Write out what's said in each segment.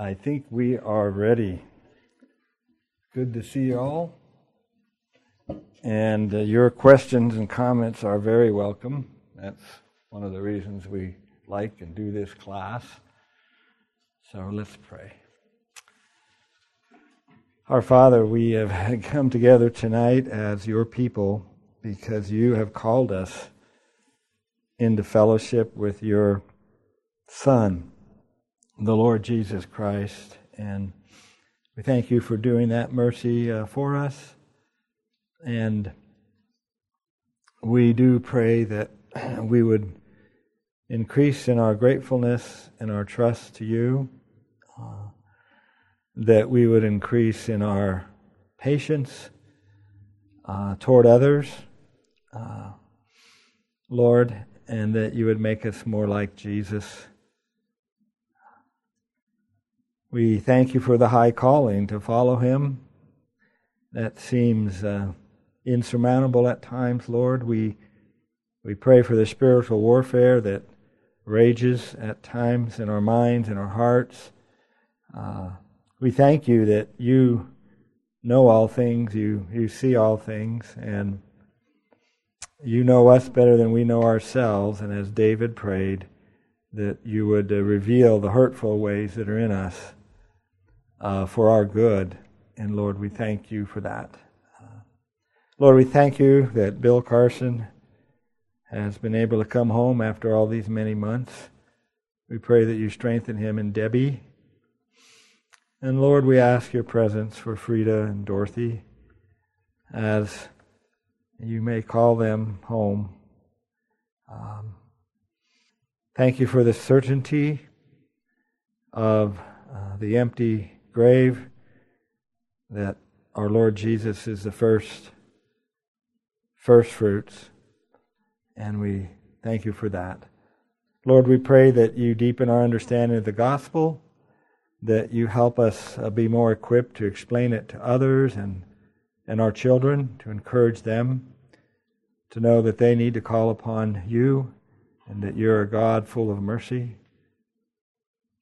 I think we are ready. Good to see you all. And uh, your questions and comments are very welcome. That's one of the reasons we like and do this class. So let's pray. Our Father, we have come together tonight as your people because you have called us into fellowship with your Son the Lord Jesus Christ. And we thank you for doing that mercy uh, for us. And we do pray that we would increase in our gratefulness and our trust to you, uh, that we would increase in our patience uh, toward others, uh, Lord, and that you would make us more like Jesus we thank you for the high calling to follow him. That seems uh, insurmountable at times, Lord. We, we pray for the spiritual warfare that rages at times in our minds and our hearts. Uh, we thank you that you know all things, you, you see all things, and you know us better than we know ourselves. And as David prayed, that you would uh, reveal the hurtful ways that are in us uh, for our good. And Lord, we thank you for that. Uh, Lord, we thank you that Bill Carson has been able to come home after all these many months. We pray that you strengthen him and Debbie. And Lord, we ask your presence for Frida and Dorothy as you may call them home. Um, thank you for the certainty of uh, the empty grave, that our Lord Jesus is the first first fruits, and we thank you for that. Lord, we pray that you deepen our understanding of the gospel, that you help us uh, be more equipped to explain it to others and and our children, to encourage them to know that they need to call upon you and that you're a God full of mercy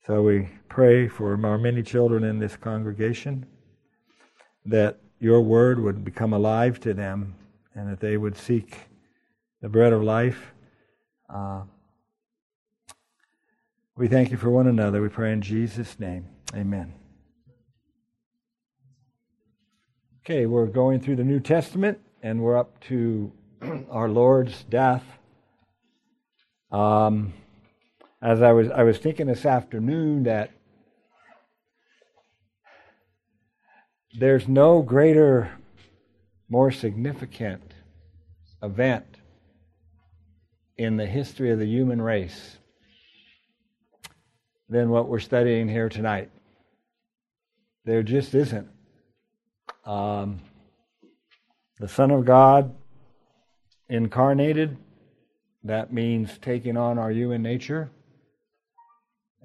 so we pray for our many children in this congregation that your word would become alive to them and that they would seek the bread of life. Uh, we thank you for one another. We pray in Jesus' name. Amen. Okay, we're going through the New Testament and we're up to our Lord's death. Um, as I was I was thinking this afternoon that there's no greater, more significant event in the history of the human race than what we're studying here tonight. There just isn't. Um, the Son of God incarnated, that means taking on our human nature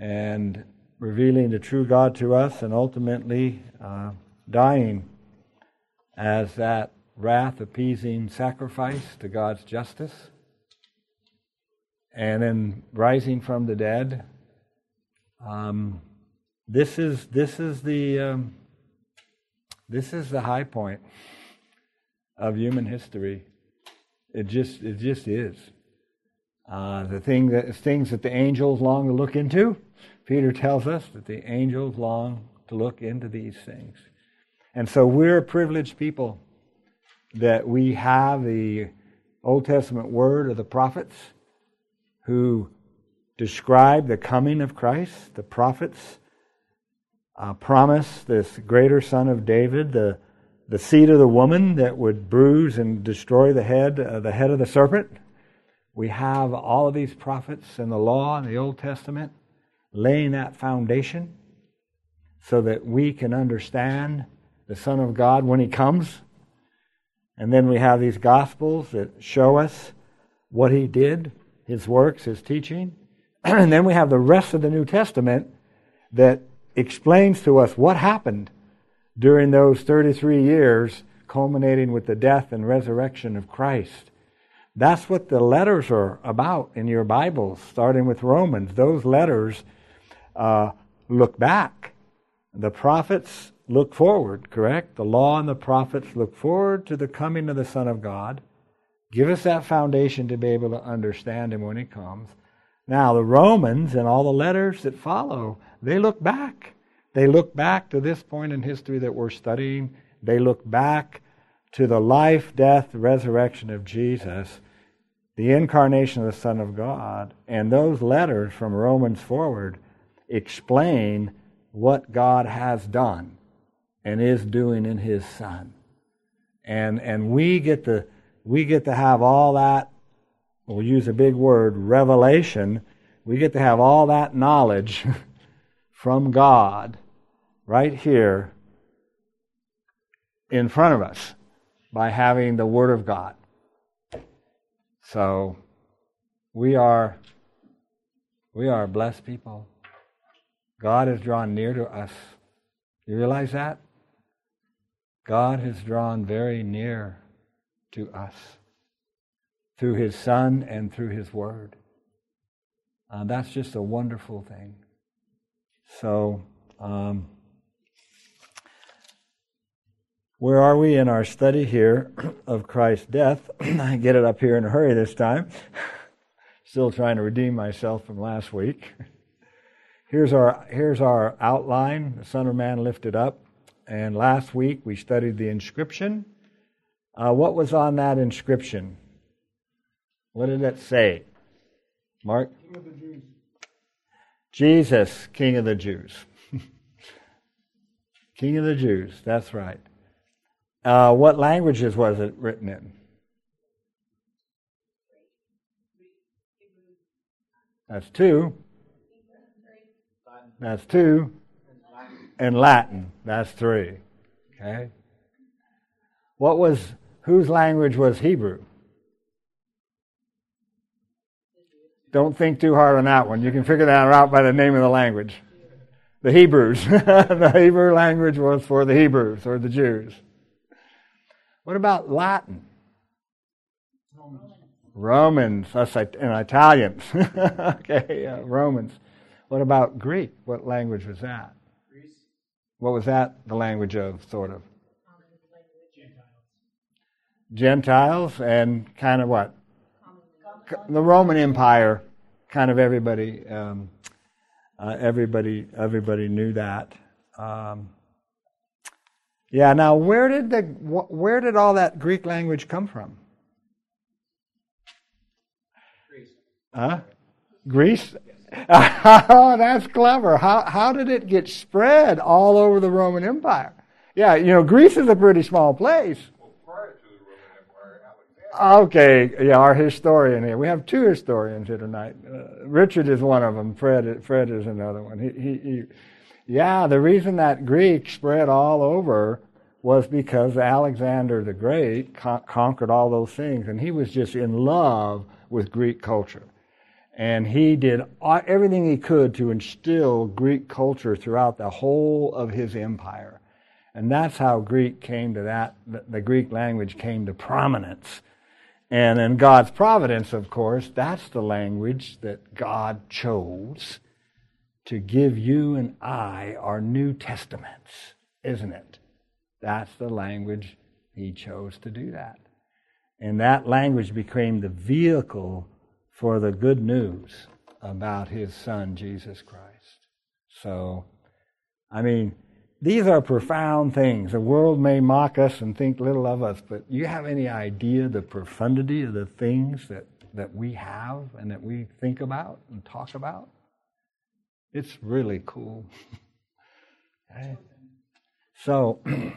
and revealing the true God to us, and ultimately uh, dying as that wrath appeasing sacrifice to God's justice, and then rising from the dead. Um, this is this is the um, this is the high point of human history. It just it just is. Uh, the thing that things that the angels long to look into Peter tells us that the angels long to look into these things. And so we're a privileged people that we have the Old Testament word of the prophets who describe the coming of Christ. The prophets uh, promise this greater son of David, the, the seed of the woman that would bruise and destroy the head, uh, the head of the serpent. We have all of these prophets and the law in the Old Testament laying that foundation so that we can understand the Son of God when He comes. And then we have these Gospels that show us what He did, His works, His teaching. and then we have the rest of the New Testament that explains to us what happened during those 33 years, culminating with the death and resurrection of Christ. That's what the letters are about in your Bibles, starting with Romans. Those letters uh, look back The prophets look forward, correct? The law and the prophets look forward to the coming of the Son of God. Give us that foundation to be able to understand Him when He comes. Now, the Romans and all the letters that follow, they look back. They look back to this point in history that we're studying. They look back to the life, death, resurrection of Jesus, the incarnation of the Son of God. And those letters from Romans forward explain what God has done and is doing in his son. And and we get to we get to have all that we'll use a big word, revelation. We get to have all that knowledge from God right here in front of us by having the Word of God. So we are we are blessed people. God has drawn near to us. You realize that? God has drawn very near to us through His Son and through His Word. Uh, that's just a wonderful thing. So, um, where are we in our study here of Christ's death? I get it up here in a hurry this time. Still trying to redeem myself from last week. Here's our, here's our outline the Son of Man lifted up. And last week we studied the inscription. Uh, what was on that inscription? What did it say? Mark? King of the Jews. Jesus, King of the Jews. King of the Jews, that's right. Uh, what languages was it written in? That's two. That's two. And Latin. That's three. Okay? What was, whose language was Hebrew? Don't think too hard on that one. You can figure that out by the name of the language. The Hebrews. the Hebrew language was for the Hebrews or the Jews. What about Latin? Romans, us and Italians. okay, uh, Romans. What about Greek? What language was that? Greece. What was that the language of, sort of? Gentiles. Gentiles and kind of what? The Roman Empire. Kind of everybody. Um, uh, everybody. Everybody knew that. Um, yeah. Now, where did the where did all that Greek language come from? Greece. Huh? Greece. oh, that's clever. How, how did it get spread all over the Roman Empire? Yeah, you know, Greece is a pretty small place. Okay, yeah, our historian here. We have two historians here tonight. Uh, Richard is one of them. Fred, Fred is another one. He, he, he, yeah, the reason that Greek spread all over was because Alexander the Great con- conquered all those things, and he was just in love with Greek culture. And he did everything he could to instill Greek culture throughout the whole of his empire. And that's how Greek came to that, the Greek language came to prominence. And in God's providence, of course, that's the language that God chose to give you and I our New Testaments, isn't it? That's the language He chose to do that. And that language became the vehicle for the good news about his son, Jesus Christ. So, I mean, these are profound things. The world may mock us and think little of us, but you have any idea the profundity of the things that, that we have and that we think about and talk about? It's really cool. okay. So,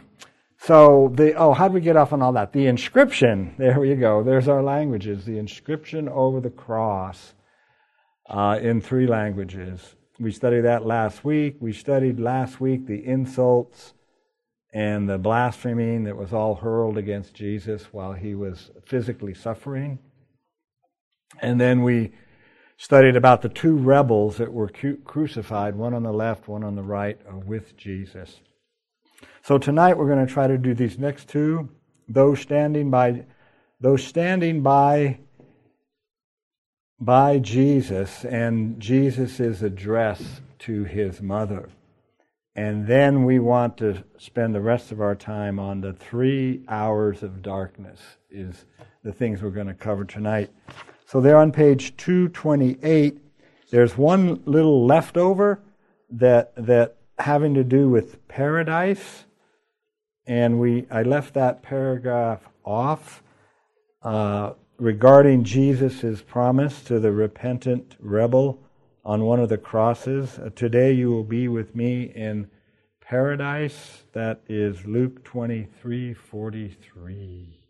So the oh, how do we get off on all that? The inscription. There we go. There's our languages. The inscription over the cross uh, in three languages. We studied that last week. We studied last week the insults and the blaspheming that was all hurled against Jesus while he was physically suffering. And then we studied about the two rebels that were crucified, one on the left, one on the right, uh, with Jesus. So tonight we're going to try to do these next two. Those standing by, those standing by, by Jesus and Jesus' address to his mother. And then we want to spend the rest of our time on the three hours of darkness, is the things we're going to cover tonight. So, there on page 228, there's one little leftover that, that having to do with paradise. And we, I left that paragraph off uh, regarding Jesus' promise to the repentant rebel on one of the crosses. Uh, Today you will be with me in paradise. That is Luke 23 43.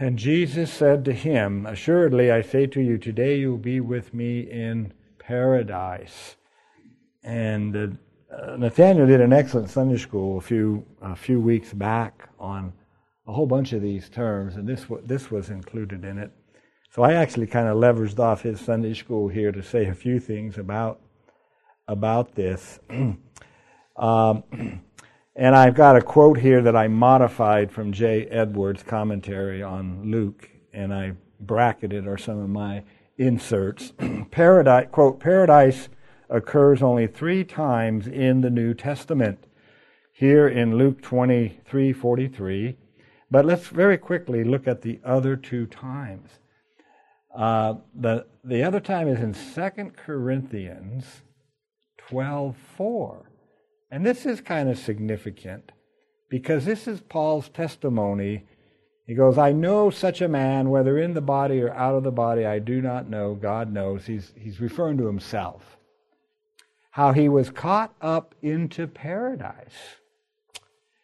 And Jesus said to him, Assuredly, I say to you, today you will be with me in paradise. And uh, Nathaniel did an excellent Sunday school a few, a few weeks back on a whole bunch of these terms, and this, this was included in it. So I actually kind of leveraged off his Sunday school here to say a few things about, about this. um, and I've got a quote here that I modified from J. Edwards' commentary on Luke, and I bracketed are some of my inserts. paradise, quote, paradise occurs only three times in the New Testament. Here in Luke 23 43. But let's very quickly look at the other two times. Uh, the, the other time is in 2 Corinthians 12 4. And this is kind of significant because this is Paul's testimony. He goes, I know such a man, whether in the body or out of the body, I do not know. God knows. He's, he's referring to himself. How he was caught up into paradise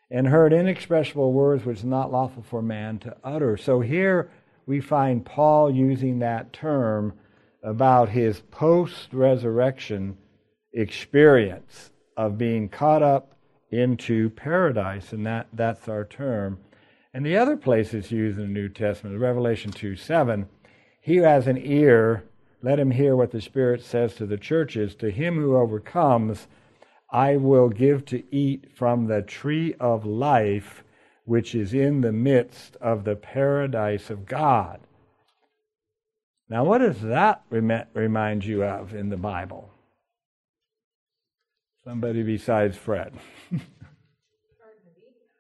and heard inexpressible words which is not lawful for man to utter. So here we find Paul using that term about his post resurrection experience of being caught up into paradise, and that, that's our term. And the other place it's used in the New Testament, is Revelation 2 7, he who has an ear, let him hear what the Spirit says to the churches. To him who overcomes, I will give to eat from the tree of life, which is in the midst of the paradise of God. Now, what does that remind you of in the Bible? Somebody besides Fred.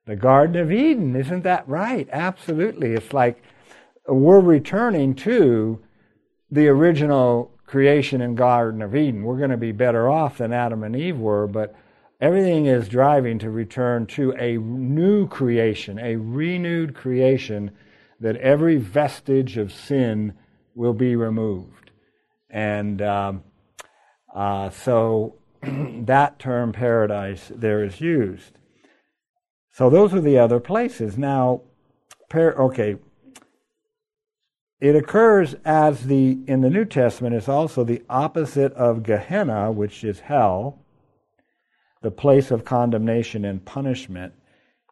the Garden of Eden, isn't that right? Absolutely. It's like we're returning to the original creation in Garden of Eden. We're going to be better off than Adam and Eve were, but everything is driving to return to a new creation, a renewed creation that every vestige of sin will be removed. And um, uh, so that term paradise there is used. So those are the other places. Now, par- okay, it occurs as the in the New Testament is also the opposite of Gehenna, which is hell, the place of condemnation and punishment.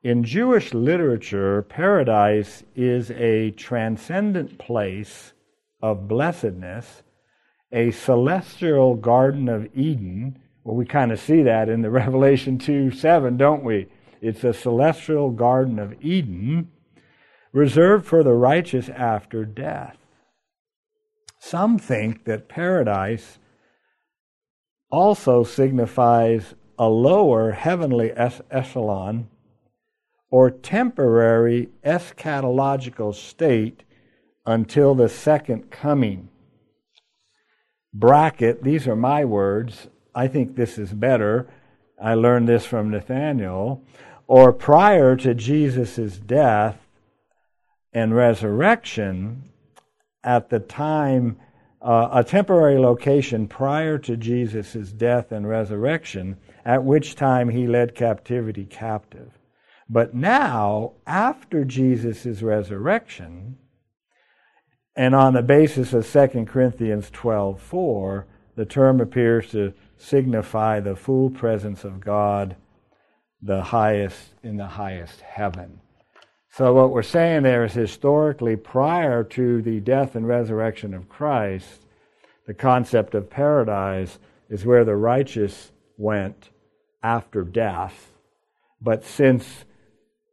In Jewish literature, paradise is a transcendent place of blessedness, a celestial garden of Eden well, we kind of see that in the Revelation 2 7, don't we? It's a celestial Garden of Eden reserved for the righteous after death. Some think that paradise also signifies a lower heavenly echelon or temporary eschatological state until the second coming. Bracket, these are my words, I think this is better. I learned this from Nathaniel. Or prior to Jesus' death and resurrection, at the time, uh, a temporary location prior to Jesus' death and resurrection, at which time he led captivity captive. But now, after Jesus' resurrection, and on the basis of 2 Corinthians 12:4, the term appears to signify the full presence of God, the highest in the highest heaven. So, what we're saying there is historically, prior to the death and resurrection of Christ, the concept of paradise is where the righteous went after death. But since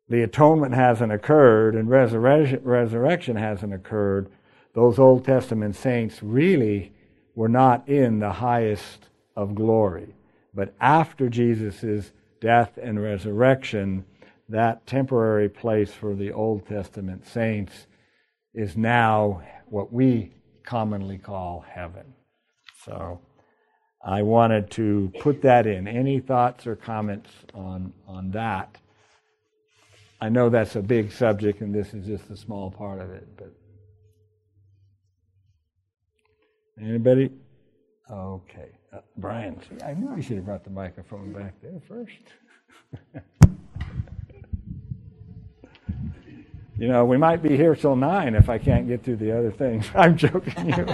the atonement hasn't occurred and resurrection, hasn't occurred, those Old Testament saints really were not in the highest of glory. But after Jesus' death and resurrection, that temporary place for the Old Testament saints is now what we commonly call heaven. So I wanted to put that in. Any thoughts or comments on, on that? I know that's a big subject and this is just a small part of it, but anybody? Okay. Uh, Brian, I knew I should have brought the microphone back there first. you know, we might be here till nine if I can't get through the other things. I'm joking you.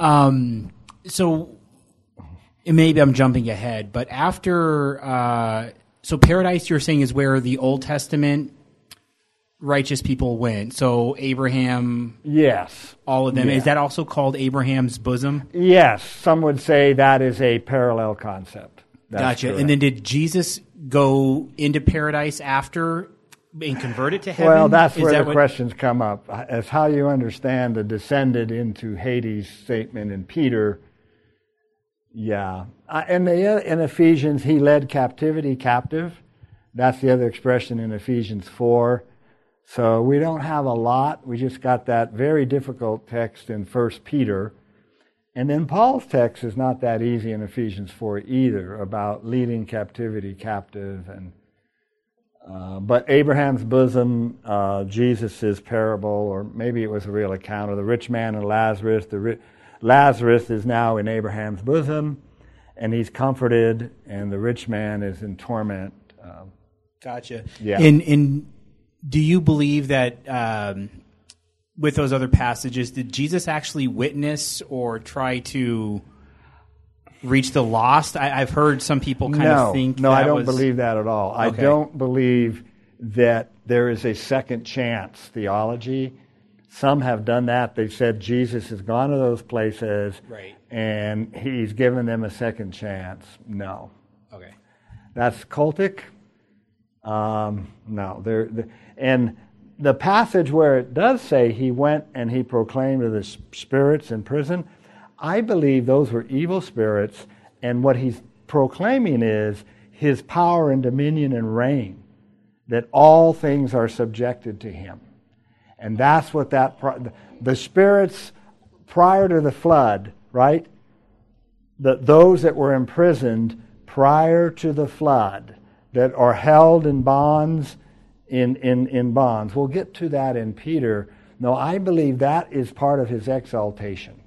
um, so maybe I'm jumping ahead, but after, uh, so paradise, you're saying is where the Old Testament righteous people went. So Abraham, yes, all of them. Yeah. Is that also called Abraham's bosom? Yes, some would say that is a parallel concept. That's gotcha. correct. And then did Jesus go into paradise after and convert it to heaven? Well, that's Is where that the what- questions come up. As how you understand the descended into Hades statement in Peter. Yeah. Uh, and the, in Ephesians, he led captivity captive. That's the other expression in Ephesians 4. So we don't have a lot. We just got that very difficult text in 1 Peter. And then Paul's text is not that easy in Ephesians 4 either about leading captivity captive and uh, but Abraham's bosom, uh, Jesus' parable, or maybe it was a real account of the rich man and Lazarus. The ri- Lazarus is now in Abraham's bosom, and he's comforted, and the rich man is in torment. Um, Gotcha. Yeah. In and do you believe that um, with those other passages, did Jesus actually witness or try to reach the lost? I, I've heard some people kind no, of think. no, I don't was- believe that at all. I don't believe that there is a second chance theology. Some have done that. They've said Jesus has gone to those places, Right. and he's given them a second chance. No. Okay. That's cultic. Um, no, there. The, and the passage where it does say he went and he proclaimed to the spirits in prison, I believe those were evil spirits, and what he's proclaiming is his power and dominion and reign, that all things are subjected to him, and that's what that the spirits prior to the flood, right? that those that were imprisoned prior to the flood, that are held in bonds, in, in, in bonds. We'll get to that in Peter. No, I believe that is part of his exaltation,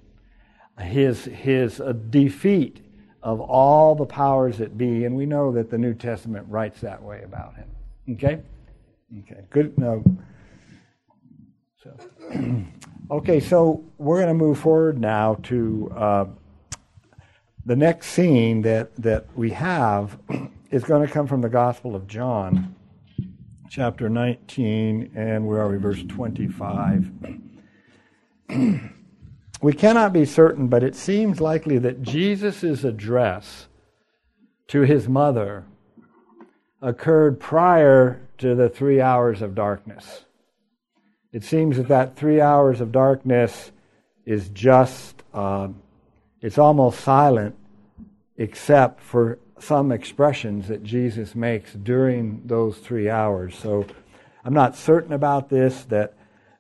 his, his uh, defeat of all the powers that be, and we know that the New Testament writes that way about him. Okay? Okay, good. No. So, okay, so we're going to move forward now to. Uh, the next scene that, that we have is going to come from the Gospel of John, chapter 19, and where are we? Verse 25. we cannot be certain, but it seems likely that Jesus' address to his mother occurred prior to the three hours of darkness. It seems that that three hours of darkness is just. Uh, it's almost silent except for some expressions that Jesus makes during those three hours. So I'm not certain about this, that,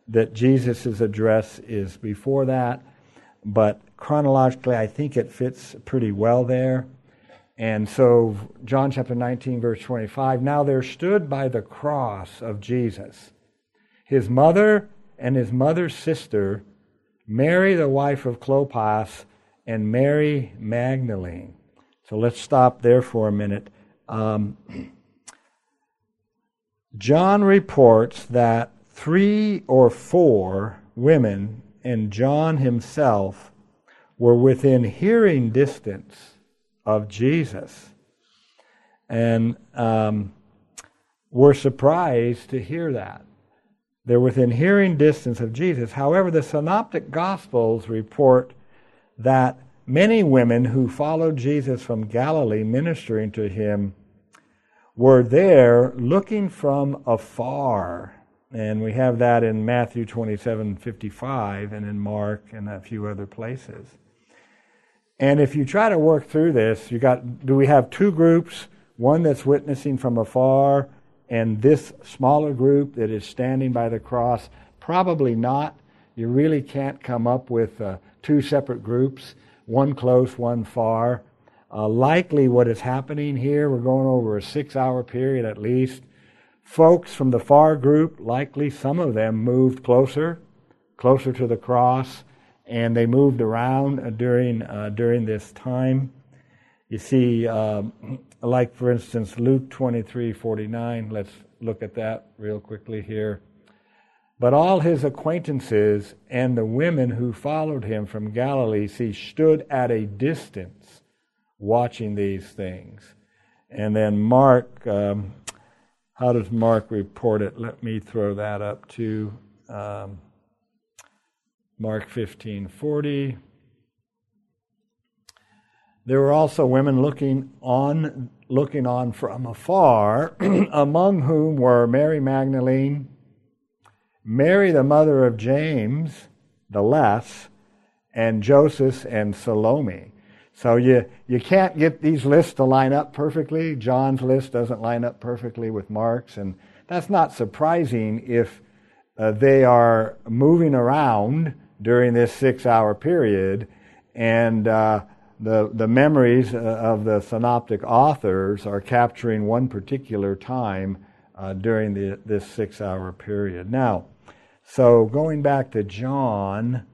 that Jesus' address is before that, but chronologically I think it fits pretty well there. And so, John chapter 19, verse 25 Now there stood by the cross of Jesus his mother and his mother's sister, Mary, the wife of Clopas, and Mary Magdalene. So let's stop there for a minute. Um, John reports that three or four women and John himself were within hearing distance of Jesus. And um, were surprised to hear that. They're within hearing distance of Jesus. However, the Synoptic Gospels report that many women who followed Jesus from Galilee ministering to him were there looking from afar. And we have that in Matthew 27 55 and in Mark and a few other places. And if you try to work through this, you got do we have two groups, one that's witnessing from afar and this smaller group that is standing by the cross? Probably not. You really can't come up with uh, two separate groups, one close, one far. Uh, likely, what is happening here, we're going over a six hour period at least. Folks from the far group, likely some of them moved closer, closer to the cross, and they moved around uh, during, uh, during this time. You see, um, like for instance, Luke 23 49, let's look at that real quickly here. But all his acquaintances and the women who followed him from Galilee, see, stood at a distance watching these things. And then Mark, um, how does Mark report it? Let me throw that up to um, Mark 15 40. There were also women looking on, looking on from afar, among whom were Mary Magdalene, Mary, the mother of James, the less, and Joseph and Salome. So you, you can't get these lists to line up perfectly. John's list doesn't line up perfectly with Mark's, and that's not surprising if uh, they are moving around during this six hour period, and uh, the, the memories uh, of the synoptic authors are capturing one particular time uh, during the, this six hour period. Now, so going back to John,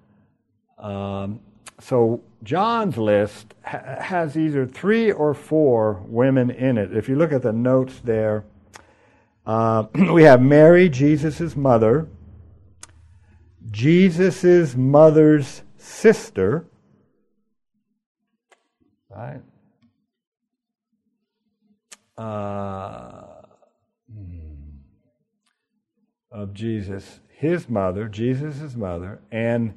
um, so John's list ha- has either three or four women in it. If you look at the notes there, uh, we have Mary, Jesus' mother, Jesus' mother's sister, right? Uh, hmm, of Jesus his mother, Jesus' mother, and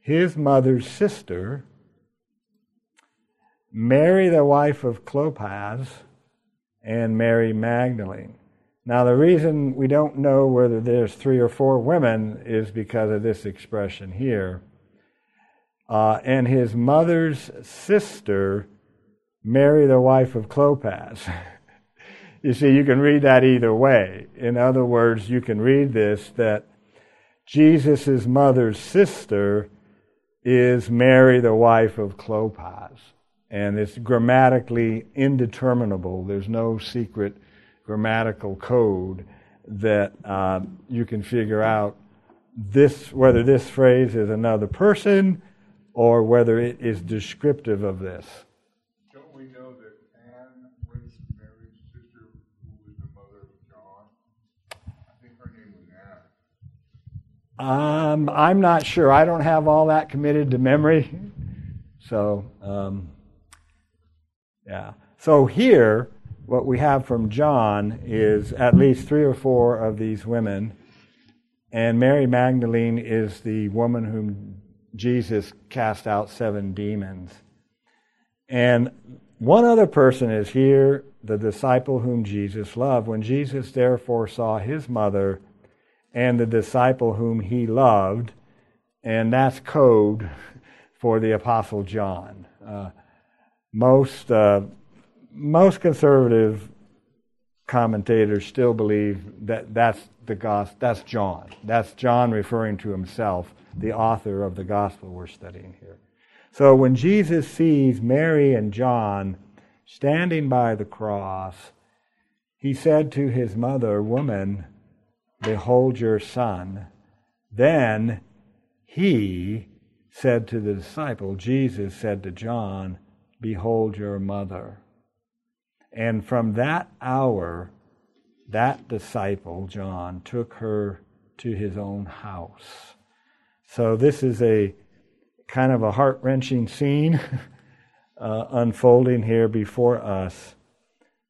his mother's sister, Mary, the wife of Clopas, and Mary Magdalene. Now, the reason we don't know whether there's three or four women is because of this expression here. Uh, and his mother's sister, Mary, the wife of Clopas. you see, you can read that either way. In other words, you can read this that Jesus' mother's sister is Mary, the wife of Clopas. And it's grammatically indeterminable. There's no secret grammatical code that uh, you can figure out this whether this phrase is another person or whether it is descriptive of this. Um, I'm not sure. I don't have all that committed to memory. So, um, yeah. So here, what we have from John is at least three or four of these women, and Mary Magdalene is the woman whom Jesus cast out seven demons. And one other person is here, the disciple whom Jesus loved. When Jesus therefore saw his mother and the disciple whom he loved, and that's code for the Apostle John. Uh, most uh, most conservative commentators still believe that that's the gospel. That's John. That's John referring to himself, the author of the gospel we're studying here. So when Jesus sees Mary and John standing by the cross, he said to his mother, "Woman." Behold your son. Then he said to the disciple, Jesus said to John, Behold your mother. And from that hour, that disciple, John, took her to his own house. So this is a kind of a heart wrenching scene uh, unfolding here before us.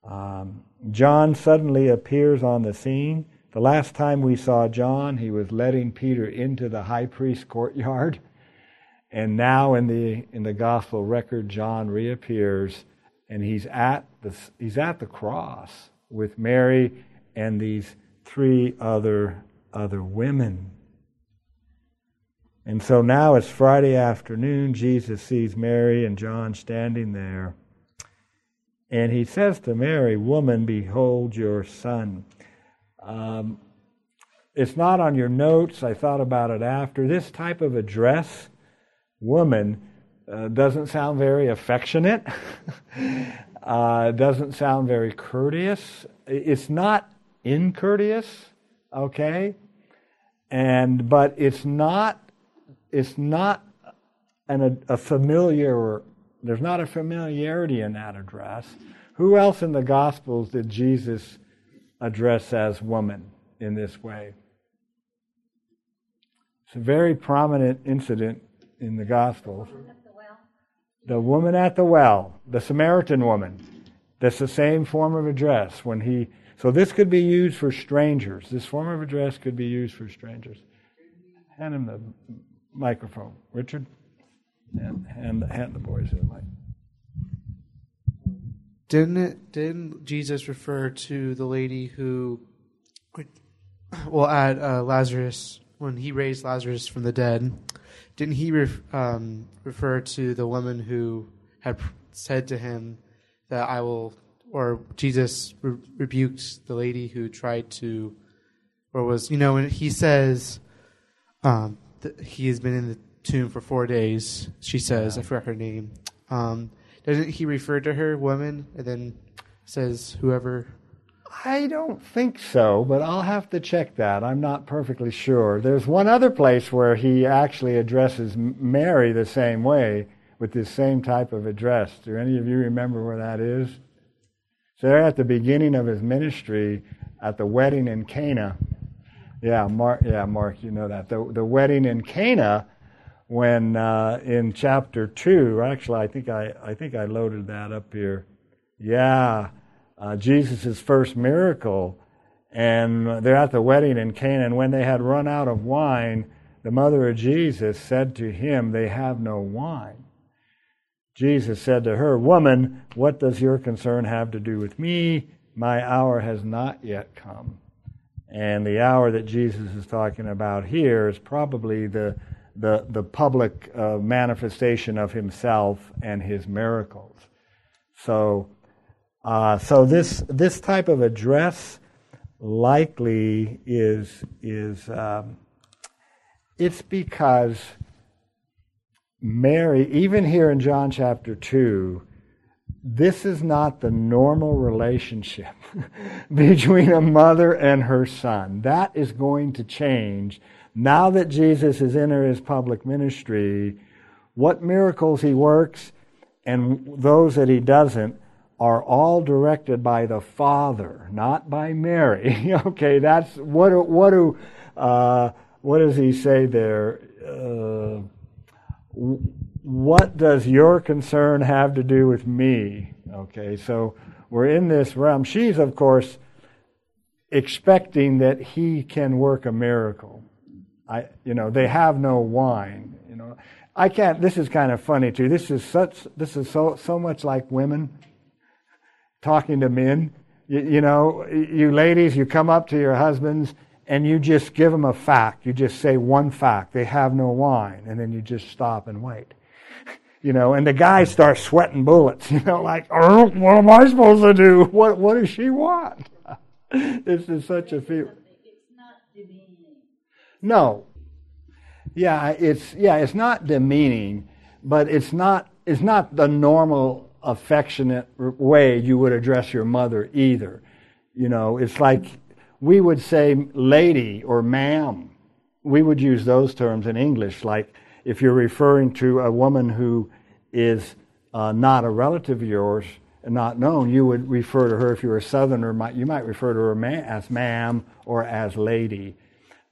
Um, John suddenly appears on the scene. The last time we saw John, he was letting Peter into the high priest's courtyard. And now in the in the gospel record, John reappears and he's at the he's at the cross with Mary and these three other other women. And so now it's Friday afternoon. Jesus sees Mary and John standing there. And he says to Mary, Woman, behold your son. Um, it's not on your notes. I thought about it after. This type of address, woman, uh, doesn't sound very affectionate, uh, doesn't sound very courteous. It's not incourteous, okay? And but it's not it's not an, a, a familiar there's not a familiarity in that address. Who else in the Gospels did Jesus address as woman in this way? It's a very prominent incident in the Gospels. The woman at the well, the Samaritan woman. That's the same form of address when he. So this could be used for strangers. This form of address could be used for strangers. Hand him the microphone, Richard. And hand, hand the boys the mic. Didn't it, didn't Jesus refer to the lady who, well, at uh, Lazarus when he raised Lazarus from the dead? Didn't he ref, um, refer to the woman who had said to him that I will, or Jesus re- rebuked the lady who tried to, or was, you know, when he says um, he has been in the tomb for four days, she says, yeah. I forgot her name. Um, doesn't he refer to her woman and then says whoever I don't think so, but I'll have to check that. I'm not perfectly sure. There's one other place where he actually addresses Mary the same way with this same type of address. Do any of you remember where that is? So there at the beginning of his ministry at the wedding in Cana. Yeah, Mark, yeah, Mark, you know that. The, the wedding in Cana when uh, in chapter 2, actually I think I, I think I loaded that up here. Yeah uh, Jesus' first miracle. And they're at the wedding in Cana. And when they had run out of wine, the mother of Jesus said to him, They have no wine. Jesus said to her, Woman, what does your concern have to do with me? My hour has not yet come. And the hour that Jesus is talking about here is probably the, the, the public uh, manifestation of himself and his miracles. So uh, so this this type of address likely is is um, it's because Mary, even here in John chapter two, this is not the normal relationship between a mother and her son. That is going to change now that Jesus is in his public ministry. What miracles he works and those that he doesn't are all directed by the Father, not by Mary. okay, that's what. Do, what do uh, what does he say there? Uh, what does your concern have to do with me? Okay, so we're in this realm. She's, of course, expecting that he can work a miracle. I, you know, they have no wine. You know, I can't. This is kind of funny too. This is such. This is so so much like women talking to men. You, you, know, you ladies, you come up to your husbands and you just give them a fact. You just say one fact. They have no wine. And then you just stop and wait. You know, and the guy starts sweating bullets. You know, like, oh, what am I supposed to do? What, what does she want? this is such a feel. It's not demeaning. No. Yeah, it's yeah, it's not demeaning, but it's not it's not the normal affectionate way you would address your mother either. You know, it's like we would say lady or ma'am. We would use those terms in English, like if you're referring to a woman who is uh, not a relative of yours and not known, you would refer to her, if you're a southerner, you might refer to her as ma'am or as lady.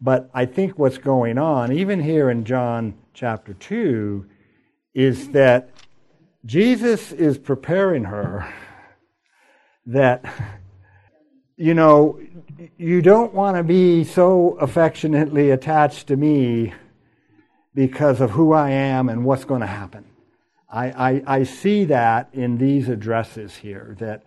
But I think what's going on, even here in John chapter 2, is that Jesus is preparing her that, you know, you don't want to be so affectionately attached to me because of who I am and what's going to happen. I, I, I see that in these addresses here that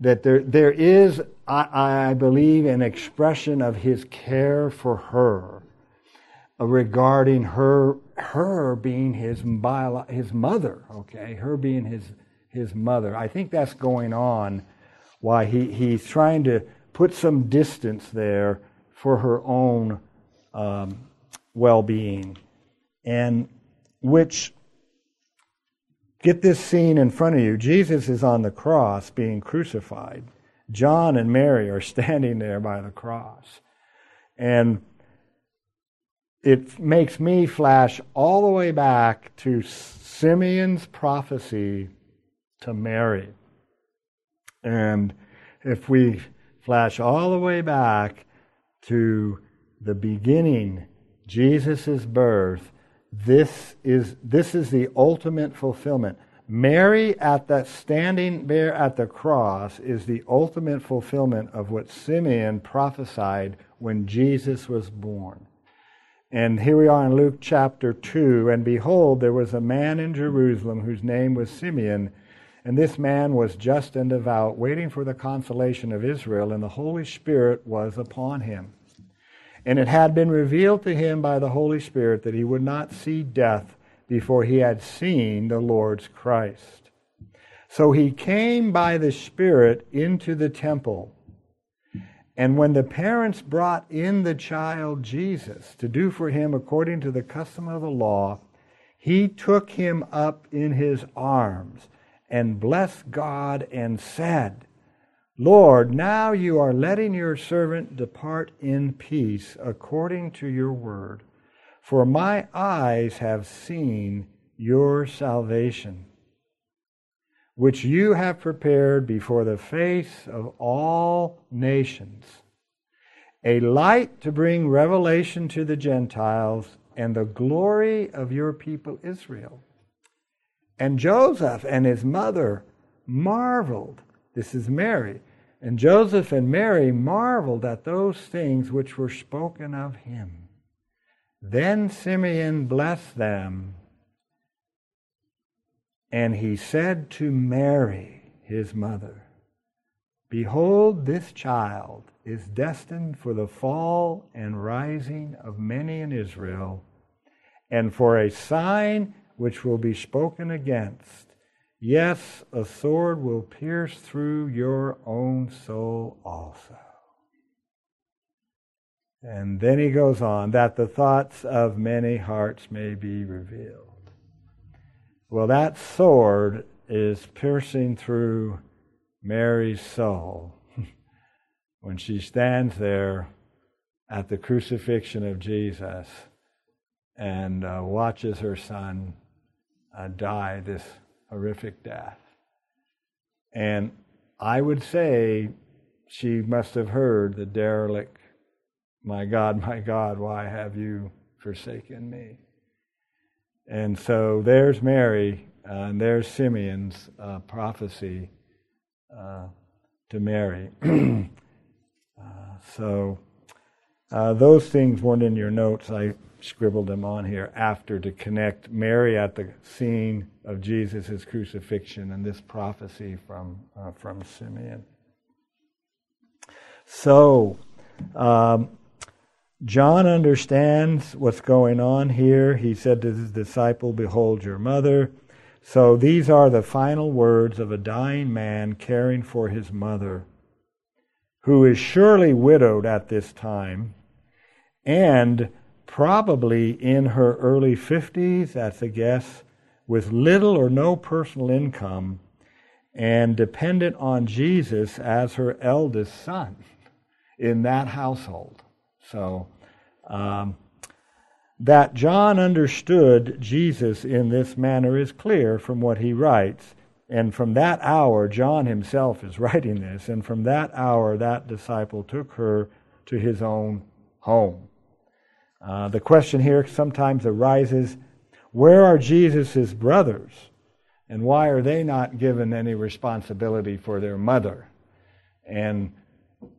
that there, there is, I, I believe, an expression of his care for her uh, regarding her, her being his, bio, his mother, okay? Her being his, his mother. I think that's going on why he, he's trying to put some distance there for her own um, well being. And which Get this scene in front of you. Jesus is on the cross being crucified. John and Mary are standing there by the cross. And it makes me flash all the way back to Simeon's prophecy to Mary. And if we flash all the way back to the beginning, Jesus' birth, this is, this is the ultimate fulfillment. Mary at that standing there at the cross is the ultimate fulfillment of what Simeon prophesied when Jesus was born. And here we are in Luke chapter 2. And behold, there was a man in Jerusalem whose name was Simeon. And this man was just and devout, waiting for the consolation of Israel, and the Holy Spirit was upon him. And it had been revealed to him by the Holy Spirit that he would not see death before he had seen the Lord's Christ. So he came by the Spirit into the temple. And when the parents brought in the child Jesus to do for him according to the custom of the law, he took him up in his arms and blessed God and said, Lord, now you are letting your servant depart in peace according to your word, for my eyes have seen your salvation, which you have prepared before the face of all nations, a light to bring revelation to the Gentiles and the glory of your people Israel. And Joseph and his mother marveled. This is Mary and Joseph and Mary marveled at those things which were spoken of him. Then Simeon blessed them, and he said to Mary, his mother, Behold, this child is destined for the fall and rising of many in Israel, and for a sign which will be spoken against Yes, a sword will pierce through your own soul also. And then he goes on, that the thoughts of many hearts may be revealed. Well, that sword is piercing through Mary's soul when she stands there at the crucifixion of Jesus and uh, watches her son uh, die this horrific death. And I would say she must have heard the derelict, My God, my God, why have you forsaken me? And so there's Mary, uh, and there's Simeon's uh, prophecy uh, to Mary. Uh, so uh, those things weren't in your notes. I scribbled them on here after to connect Mary at the scene of Jesus' crucifixion and this prophecy from, uh, from Simeon. So, um, John understands what's going on here. He said to his disciple, Behold your mother. So these are the final words of a dying man caring for his mother, who is surely widowed at this time and probably in her early 50s, that's a guess, with little or no personal income and dependent on Jesus as her eldest son in that household. So, um, that John understood Jesus in this manner is clear from what he writes. And from that hour, John himself is writing this, and from that hour, that disciple took her to his own home. Uh, the question here sometimes arises where are Jesus' brothers? And why are they not given any responsibility for their mother? And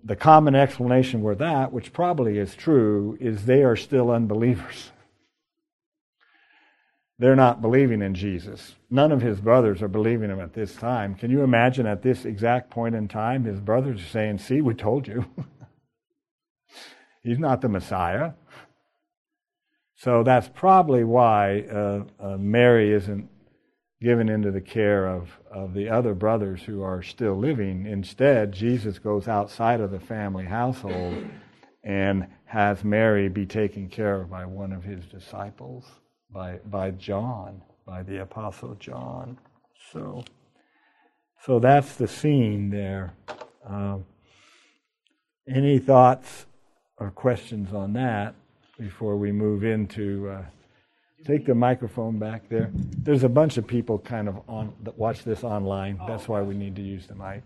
the common explanation for that, which probably is true, is they are still unbelievers. they're not believing in Jesus. None of his brothers are believing him at this time. Can you imagine at this exact point in time, his brothers are saying, See, we told you. He's not the Messiah. So that's probably why uh, uh, Mary isn't given into the care of, of the other brothers who are still living. Instead, Jesus goes outside of the family household and has Mary be taken care of by one of his disciples by by John, by the apostle John. So, so that's the scene there. Um, any thoughts or questions on that before we move into? Uh, take the microphone back there. There's a bunch of people kind of on that watch this online. That's why we need to use the mic,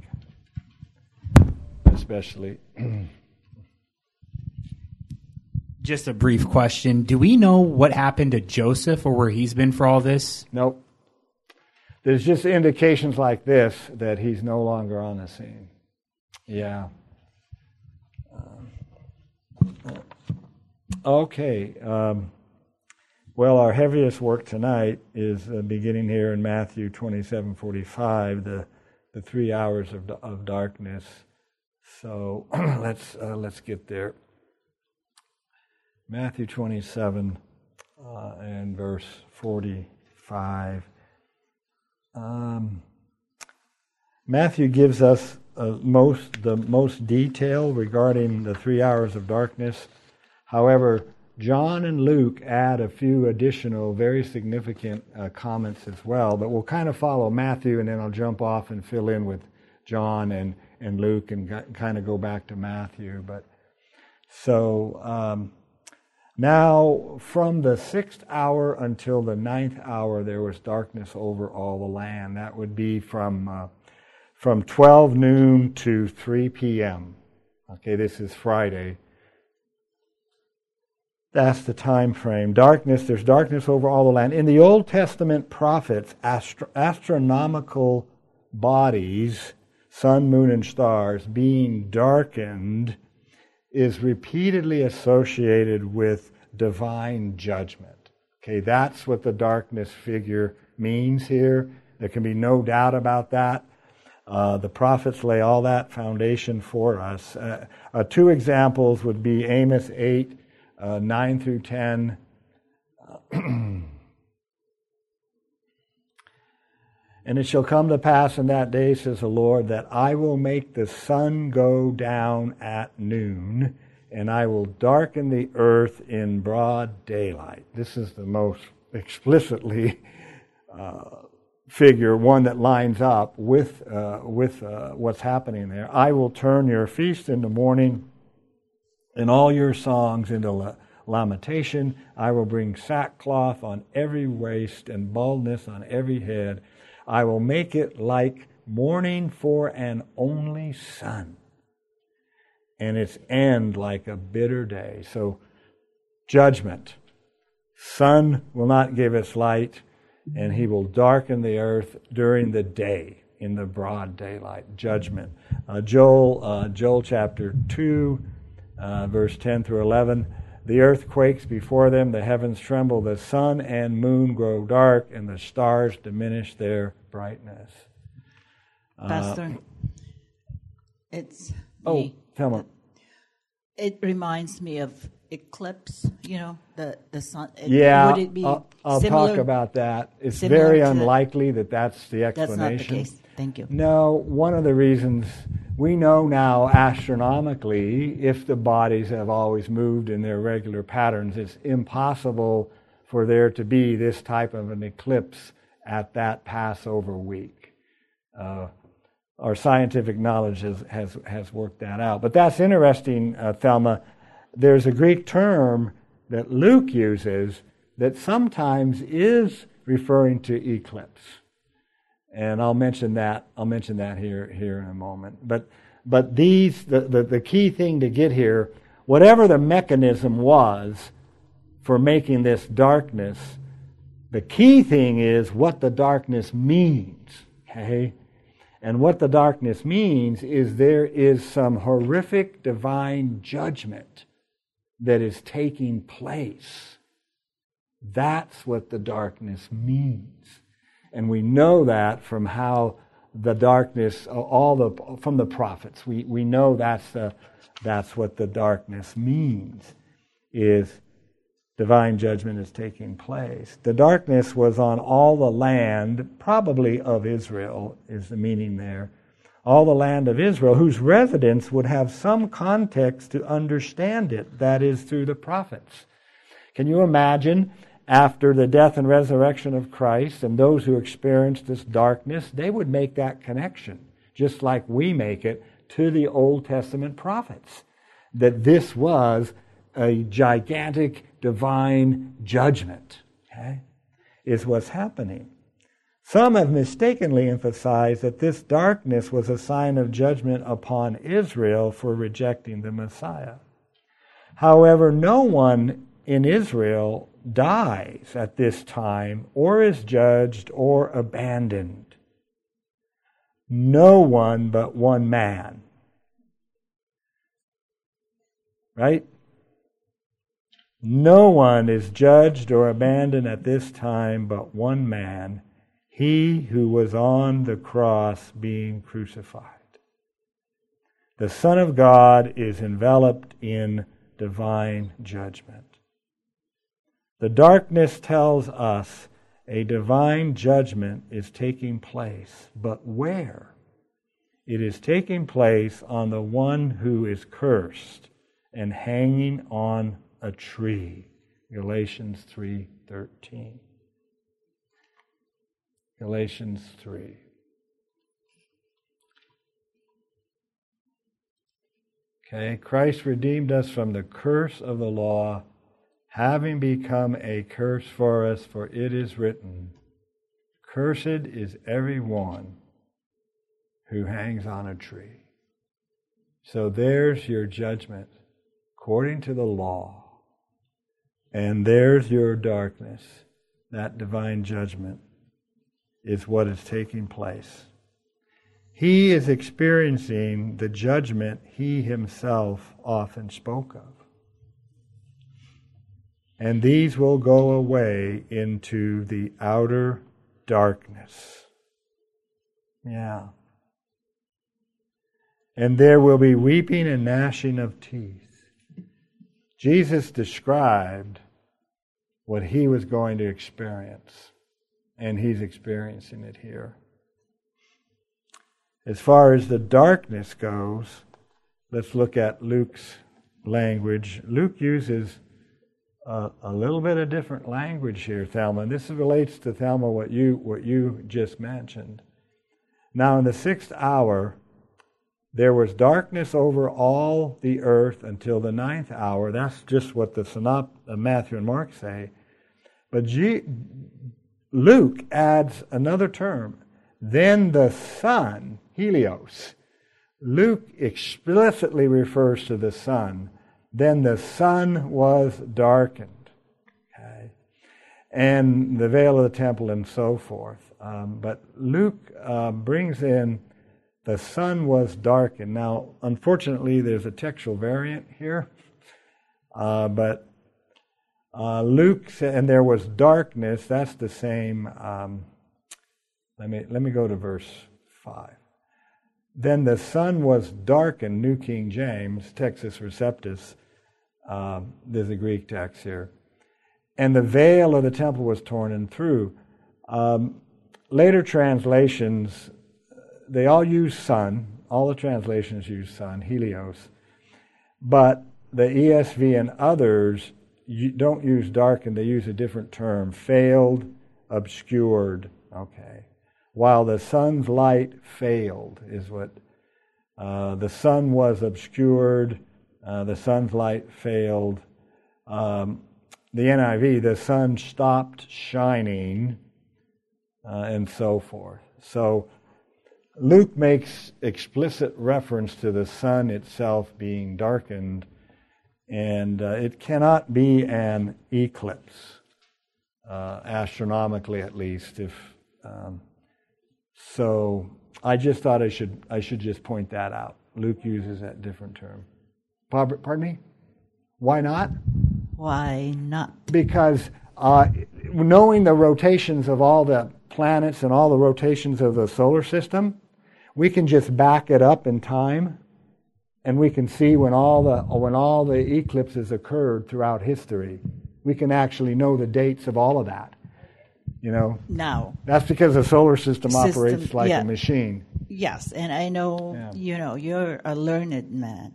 especially. Just a brief question. Do we know what happened to Joseph or where he's been for all this? Nope. There's just indications like this that he's no longer on the scene. Yeah. Okay. Um, well, our heaviest work tonight is uh, beginning here in Matthew 27:45, the the three hours of, of darkness. So let's uh, let's get there. Matthew 27 uh, and verse 45. Um, Matthew gives us uh, most the most detail regarding the three hours of darkness. However, John and Luke add a few additional, very significant uh, comments as well. But we'll kind of follow Matthew, and then I'll jump off and fill in with John and, and Luke, and kind of go back to Matthew. But so. Um, now, from the sixth hour until the ninth hour, there was darkness over all the land. That would be from uh, from 12 noon to 3 p.m. Okay, this is Friday. That's the time frame. Darkness, there's darkness over all the land. In the Old Testament prophets, astro- astronomical bodies, sun, moon, and stars, being darkened is repeatedly associated with divine judgment. Okay, that's what the darkness figure means here. There can be no doubt about that. Uh, the prophets lay all that foundation for us. Uh, uh, two examples would be Amos 8, uh, 9 through 10. And it shall come to pass in that day, says the Lord, that I will make the sun go down at noon, and I will darken the earth in broad daylight. This is the most explicitly uh, figure, one that lines up with, uh, with uh, what's happening there. I will turn your feast into mourning, and all your songs into la- lamentation. I will bring sackcloth on every waist and baldness on every head I will make it like mourning for an only son, and its end like a bitter day. So, judgment. Sun will not give its light, and he will darken the earth during the day in the broad daylight. Judgment. Uh, Joel, uh, Joel chapter 2, uh, verse 10 through 11. The earth quakes before them, the heavens tremble, the sun and moon grow dark, and the stars diminish their brightness. Uh, Pastor, uh, it's oh, me. tell me. It reminds me of eclipse. You know, the the sun. Yeah, would it be I'll, I'll talk about that. It's very unlikely that that's the explanation. That's not the case. Thank you. No, one of the reasons we know now astronomically if the bodies have always moved in their regular patterns, it's impossible for there to be this type of an eclipse at that Passover week. Uh, our scientific knowledge has, has, has worked that out. But that's interesting, uh, Thelma. There's a Greek term that Luke uses that sometimes is referring to eclipse and I'll mention that. I'll mention that here here in a moment. But but these the, the, the key thing to get here, whatever the mechanism was for making this darkness, the key thing is what the darkness means. Okay? And what the darkness means is there is some horrific divine judgment that is taking place. That's what the darkness means. And we know that from how the darkness, all the, from the prophets. We, we know that's, the, that's what the darkness means, is divine judgment is taking place. The darkness was on all the land, probably of Israel, is the meaning there. All the land of Israel, whose residents would have some context to understand it, that is, through the prophets. Can you imagine after the death and resurrection of Christ and those who experienced this darkness, they would make that connection, just like we make it to the Old Testament prophets, that this was a gigantic divine judgment, okay, is what's happening. Some have mistakenly emphasized that this darkness was a sign of judgment upon Israel for rejecting the Messiah. However, no one in Israel dies at this time or is judged or abandoned. No one but one man. Right? No one is judged or abandoned at this time but one man, he who was on the cross being crucified. The Son of God is enveloped in divine judgment. The darkness tells us a divine judgment is taking place, but where? It is taking place on the one who is cursed and hanging on a tree. Galatians 3:13. Galatians 3. Okay, Christ redeemed us from the curse of the law having become a curse for us, for it is written, Cursed is every one who hangs on a tree. So there's your judgment according to the law. And there's your darkness. That divine judgment is what is taking place. He is experiencing the judgment he himself often spoke of and these will go away into the outer darkness. Yeah. And there will be weeping and gnashing of teeth. Jesus described what he was going to experience, and he's experiencing it here. As far as the darkness goes, let's look at Luke's language. Luke uses a, a little bit of different language here, Thelma. This relates to Thelma what you what you just mentioned. Now in the sixth hour, there was darkness over all the earth until the ninth hour. That's just what the uh, Matthew and Mark say. But G, Luke adds another term. Then the sun, Helios. Luke explicitly refers to the sun then the sun was darkened. Okay? And the veil of the temple and so forth. Um, but Luke uh, brings in the sun was darkened. Now, unfortunately, there's a textual variant here. Uh, but uh, Luke said, and there was darkness. That's the same. Um, let me let me go to verse five. Then the sun was darkened. New King James, Textus Receptus, um, there's a Greek text here. And the veil of the temple was torn in through. Um, later translations, they all use sun. All the translations use sun, Helios. But the ESV and others don't use darkened, they use a different term failed, obscured. Okay. While the sun's light failed, is what uh, the sun was obscured uh, the sun's light failed. Um, the NIV, the sun stopped shining, uh, and so forth. So Luke makes explicit reference to the sun itself being darkened, and uh, it cannot be an eclipse, uh, astronomically at least. If um, so, I just thought I should I should just point that out. Luke uses that different term. Pardon me? Why not? Why not? Because uh, knowing the rotations of all the planets and all the rotations of the solar system, we can just back it up in time and we can see when all the when all the eclipses occurred throughout history. We can actually know the dates of all of that. You know, Now, that's because the solar system, System, operates like yeah. a machine. yes, and I know Yeah. you know you're a learned man,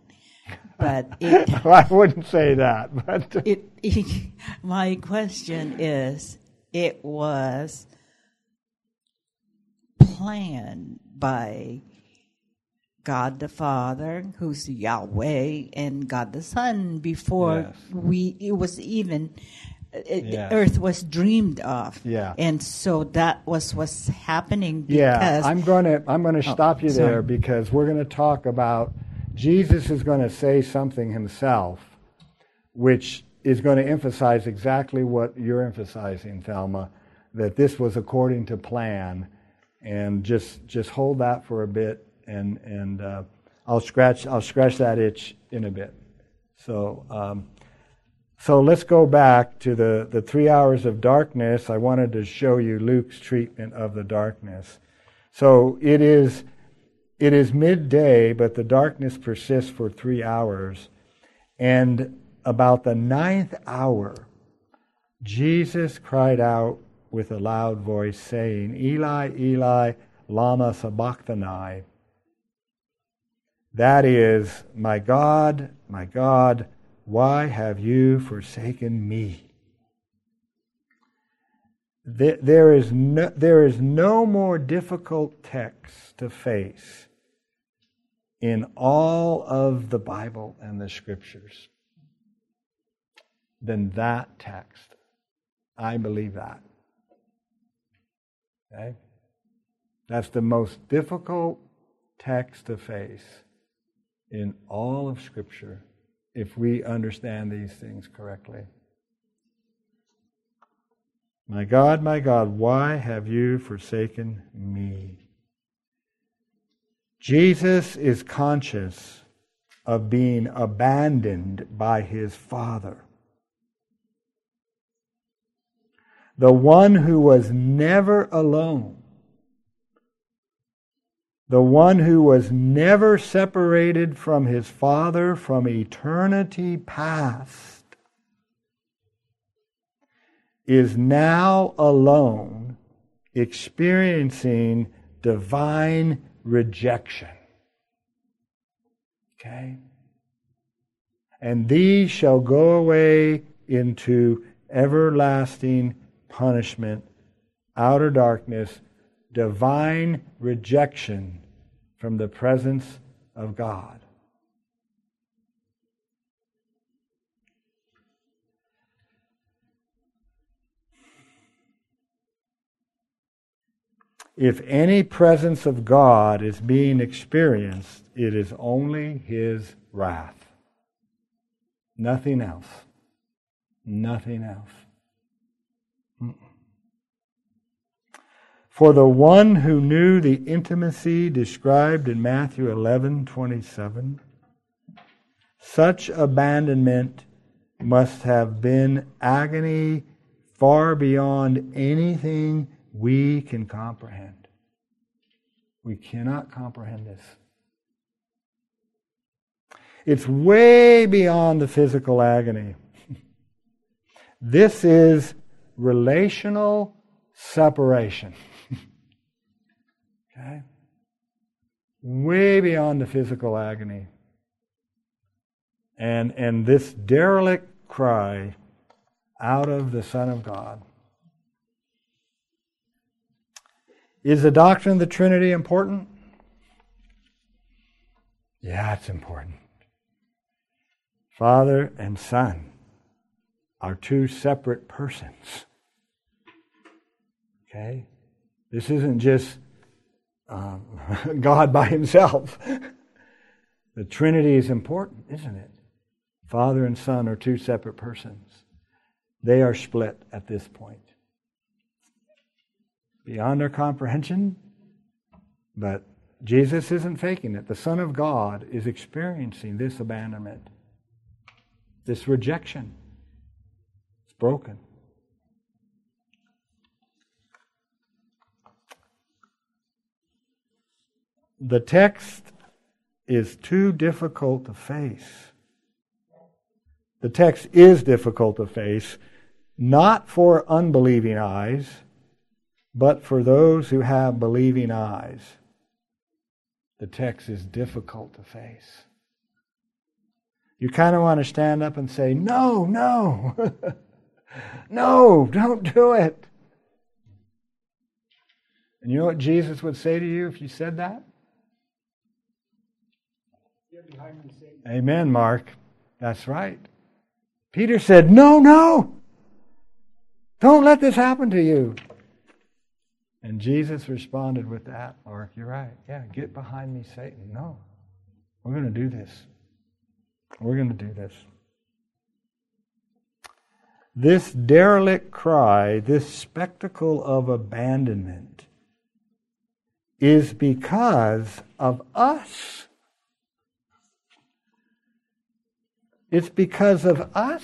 but it I wouldn't say that, but it, my question is it was planned by God the Father, who's Yahweh, and God the Son before Yes. we it was even it, Yes. the earth was dreamed of. Yeah. And so that was what's happening because Yeah, I'm going to I'm going to oh, stop you sorry. there because we're going to talk about Jesus is going to say something himself, which is going to emphasize exactly what you're emphasizing, Thelma, that this was according to plan, and just just hold that for a bit, and and uh, I'll scratch I'll scratch that itch in a bit. So. Um, so let's go back to the, the three hours of darkness. I wanted to show you Luke's treatment of the darkness. So it is, it is midday, but the darkness persists for three hours. And about the ninth hour, Jesus cried out with a loud voice, saying, Eli, Eli, Lama Sabachthani. That is, My God, my God, why have you forsaken me? There is no, there is no more difficult text to face in all of the Bible and the scriptures than that text. I believe that. Okay? That's the most difficult text to face in all of Scripture if we understand these things correctly. My God, my God, why have you forsaken me? Jesus is conscious of being abandoned by his Father. The one who was never alone the one who was never separated from his Father from eternity past, is now alone experiencing divine rejection. Okay? And these shall go away into everlasting punishment, outer darkness, divine rejection from the presence of God. If any presence of God is being experienced, it is only His wrath. Nothing else. Nothing else. Mm-mm. For the one who knew the intimacy described in Matthew 11:27, such abandonment must have been agony far beyond anything we can comprehend. We cannot comprehend this. It's way beyond the physical agony. this is relational separation. okay? Way beyond the physical agony. And, and this derelict cry out of the Son of God. Is the doctrine of the Trinity important? Yeah, it's important. Father and Son are two separate persons. Okay? This isn't just um, God by himself. the Trinity is important, isn't it? Father and Son are two separate persons. They are split at this point beyond our comprehension, but Jesus isn't faking it. The Son of God is experiencing this abandonment, this rejection. It's broken. The text is too difficult to face. The text is difficult to face, not for unbelieving eyes but for those who have believing eyes. The text is difficult to face. You kind of want to stand up and say, No, no, no, don't do it. And you know what Jesus would say to you if you said that? Amen, Mark. That's right. Peter said, No, no. Don't let this happen to you. And Jesus responded with that, Mark, you're right. Yeah, get behind me, Satan. No. We're going to do this. We're going to do this. This derelict cry, this spectacle of abandonment, is because of us. It's because of us.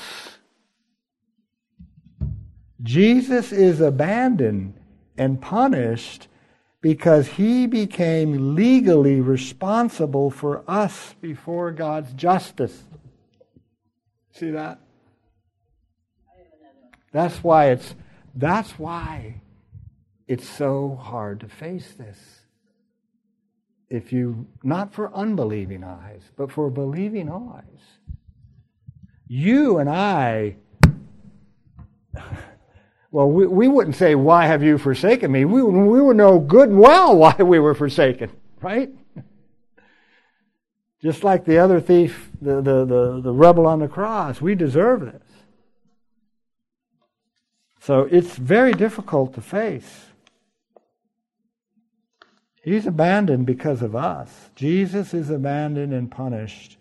Jesus is abandoned and punished because he became legally responsible for us before God's justice. See that? That's why it's that's why it's so hard to face this. If you not for unbelieving eyes, but for believing eyes. You and I well, we, we wouldn't say, Why have you forsaken me? We, we would know good and well why we were forsaken, right? Just like the other thief, the, the, the, the rebel on the cross, we deserve this. So it's very difficult to face. He's abandoned because of us. Jesus is abandoned and punished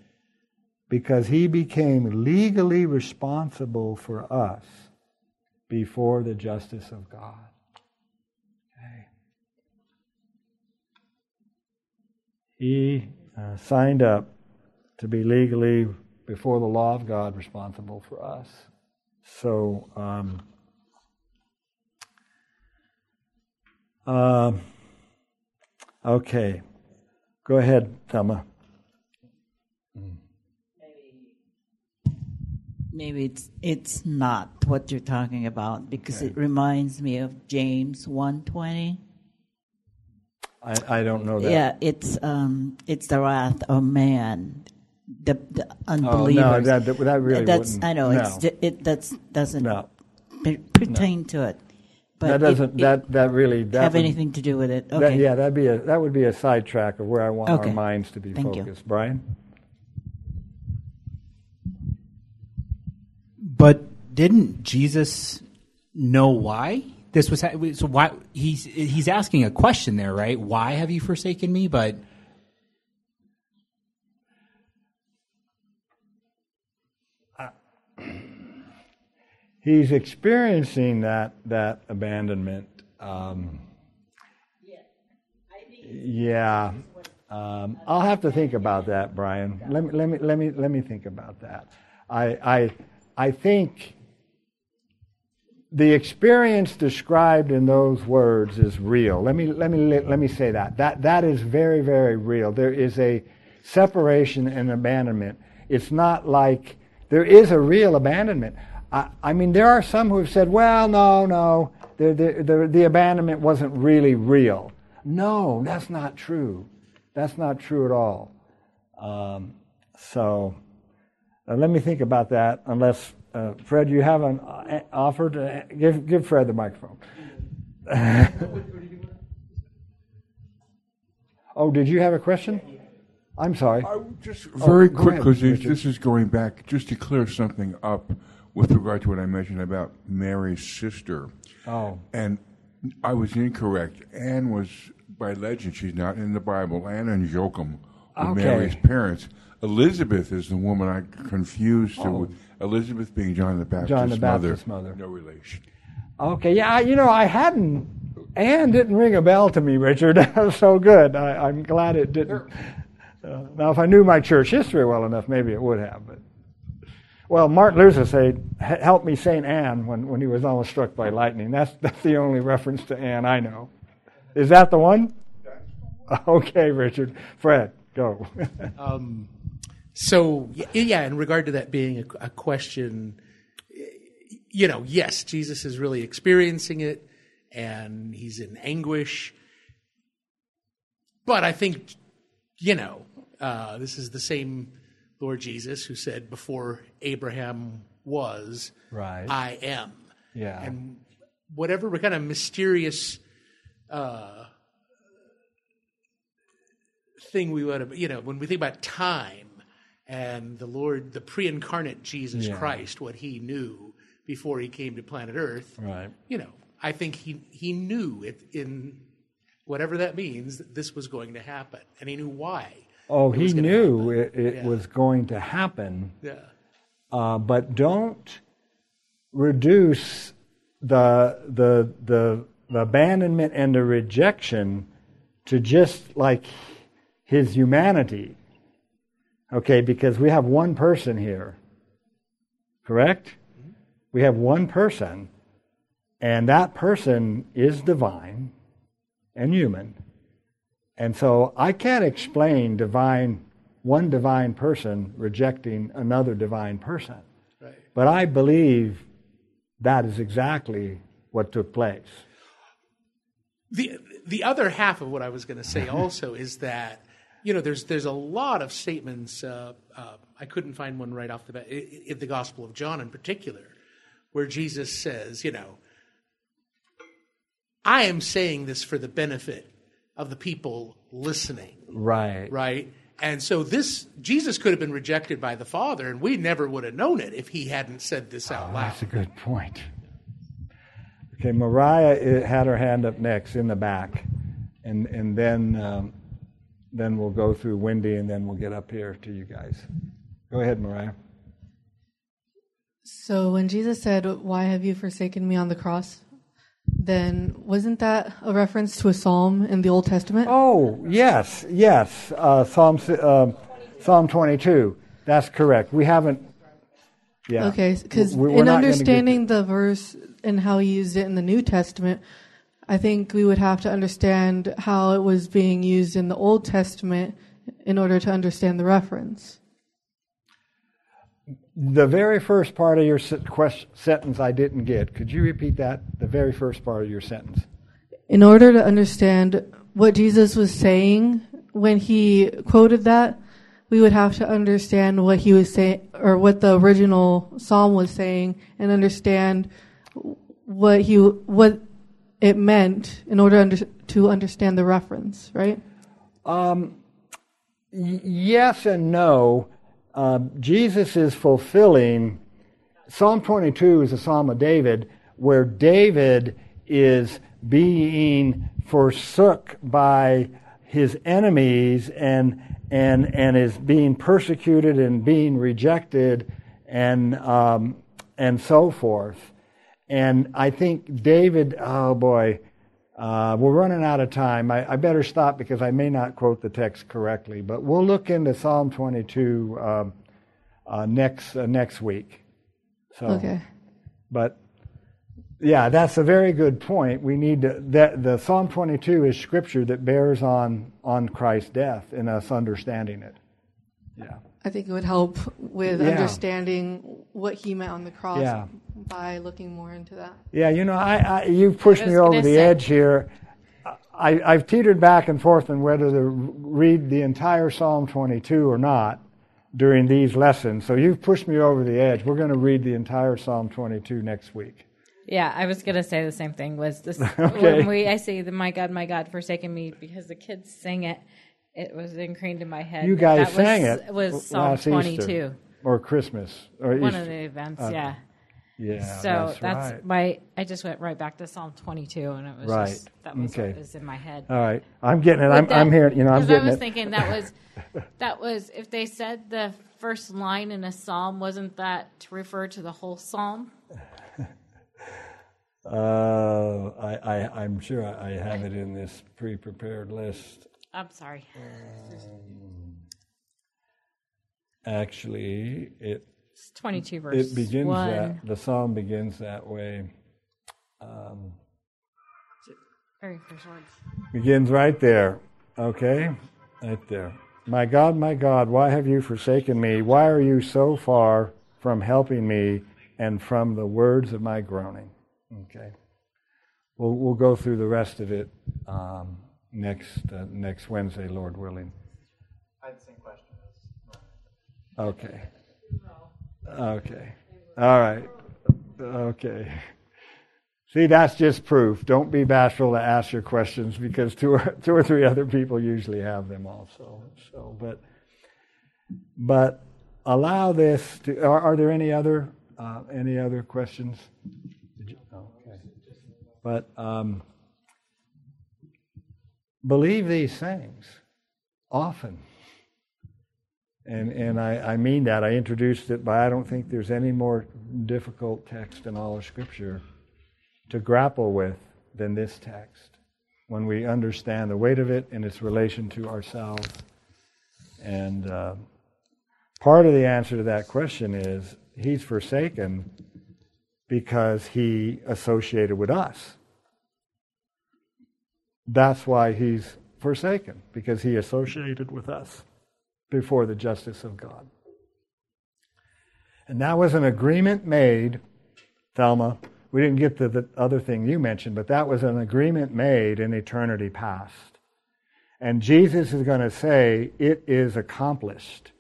because he became legally responsible for us before the justice of God. Okay. He uh, signed up to be legally, before the law of God, responsible for us. So, um, uh, okay. Go ahead, Thelma. Maybe it's it's not what you're talking about because Okay. it reminds me of James 120. I, I don't know that. Yeah, it's um it's the wrath of man, the, the Oh, no, that, that, that really that's. I know no, it's it that's doesn't no, per- pertain to it. But that doesn't. it that that really that have would- anything to do with it. that- Okay. yeah, that'd be a that would be a sidetrack of where I want Okay. our minds to be Thank you. focused. Brian. But didn't Jesus know why this was? Ha- so why he's he's asking a question there, right? Why have you forsaken me? But He's experiencing that that abandonment. Um, yeah, um, I'll have to think about that, Brian. Let me let me let me let me think about that. I I I think the experience described in those words is real. Let me let me let me say that. That that is very very real. There is a separation and abandonment. It's not like there is a real abandonment. I, I mean, there are some who have said, "Well, no, no, the the the, the abandonment wasn't really real." No, that's not true. That's not true at all. Um, so uh, let me think about that. Unless uh, Fred, you haven't uh, offered, uh, give give Fred the microphone. oh, did you have a question? I'm sorry. I just very go quick ahead, because this is going back just to clear something up with regard to what I mentioned about Mary's sister. Oh, And I was incorrect. Anne was, by legend, she's not in the Bible. Anne and Joachim were Okay. Mary's parents. Elizabeth is the woman I confused to Oh. with Elizabeth being John the Baptist's John the mother. Baptist's mother. No relation. okay. Yeah, I, you know, I hadn't. Anne didn't ring a bell to me, Richard. That was so good. I, I'm glad it didn't. Uh, now, if I knew my church history well enough, maybe it would have. But well, Martin Luther said, "Help me, Saint Anne," when, when he was almost struck by lightning. That's that's the only reference to Anne I know. Is that the one? Okay, Richard. Fred, go. Um, so yeah, in regard to that being a, a question, you know, yes, Jesus is really experiencing it, and he's in anguish. But I think, you know, uh, this is the same Lord Jesus who said, "Before Abraham was, Right. I am." Yeah. and whatever kind of mysterious uh, thing we would have, you know, when we think about time and the Lord, the pre-incarnate Jesus Yeah. Christ, what he knew before he came to planet Earth, Right. you know, I think he he knew it in whatever that means that this was going to happen, and he knew why. Oh, he knew it, it Yeah. was going to happen, Yeah, uh, but don't reduce the, the the the abandonment and the rejection to just like his humanity. Okay, because we have one person here. Correct? We have one person, and that person is divine and human. And so I can't explain divine one divine person rejecting another divine person. right. But I believe that is exactly what took place. the the other half of what I was going to say also is that you know there's there's a lot of statements. Uh, uh, I couldn't find one right off the bat in, in the Gospel of John in particular, where Jesus says, you know, I am saying this for the benefit of the people listening, Right. right? And so this Jesus could have been rejected by the Father, and we never would have known it if he hadn't said this out loud. That's a good point. Okay, Mariah uh, had her hand up next in the back, and and then um, then we'll go through Wendy, and then we'll get up here to you guys. Go ahead, Mariah. So when Jesus said, "Why have you forsaken me on the cross?" then wasn't that a reference to a psalm in the Old Testament? Oh yes, yes. Uh, Psalm uh, Psalm twenty-two. That's correct. We haven't. Yeah. Okay, because in gonna get understanding the verse and how he used it in the New Testament, I think we would have to understand how it was being used in the Old Testament in order to understand the reference. The very first part of your sentence I didn't get. Could you repeat that? The very first part of your sentence. In order to understand what Jesus was saying when he quoted that, we would have to understand what he was saying or what the original psalm was saying and understand what he what it meant in order under, to understand the reference, right? Y- yes and no. Uh, Jesus is fulfilling. Psalm 22 is a psalm of David where David is being forsook by his enemies and, and, and is being persecuted and being rejected and, um, and so forth. And I think David, oh boy, uh, we're running out of time. I, I better stop because I may not quote the text correctly, but we'll look into Psalm 22 um, uh, next uh, next week. So, Okay. but yeah, that's a very good point. We need to that the Psalm 22 is scripture that bears on on Christ's death and us understanding it. Yeah. I think it would help with Yeah. understanding what he meant on the cross Yeah. By looking more into that. Yeah, you know, I, I you've pushed I me over the say- edge here. I, I've teetered back and forth on whether to read the entire Psalm 22 or not during these lessons. So you've pushed me over the edge. We're going to read the entire Psalm 22 next week. Yeah, I was gonna say the same thing. Was this Okay. when we I say the "My God, My God, forsaken me" because the kids sing it. It was ingrained in my head. You guys that sang was, it Was Psalm last Easter. twenty-two, or Christmas or one Easter. of the events? Uh, yeah. Yeah, so that's, that's, right. my. I just went right back to Psalm twenty-two, and it was Right. just that was Okay. what was in my head. All right, I'm getting it. But I'm, that- I'm hearing. You know, I'm getting it. I was it. thinking that was that was if they said the first line in a psalm, wasn't that to refer to the whole psalm? Uh, I, I, I'm sure I, I have it in this pre-prepared list. I'm sorry. Actually, it It's twenty-two verse it begins one. that the psalm begins that way. Very first words. Begins right there. Okay, right there. My God, my God, why have you forsaken me? Why are you so far from helping me and from the words of my groaning? Okay. We'll, we'll go through the rest of it um, next, uh, next Wednesday, Lord willing. I had the same question. As mine. Okay. Okay. All right. Okay. See, that's just proof. Don't be bashful to ask your questions because two or, two or three other people usually have them also. So, but, but allow this to. Are, are there any other uh, any other questions? You, okay. But um, believe these things often. And, and I, I mean that. I introduced it, but I don't think there's any more difficult text in all of Scripture to grapple with than this text when we understand the weight of it and its relation to ourselves. And uh, part of the answer to that question is he's forsaken because he associated with us. That's why he's forsaken, because he associated with us before the justice of God. And that was an agreement made, Thelma, we didn't get to the other thing you mentioned, but that was an agreement made in eternity past. And Jesus is going to say, It is accomplished.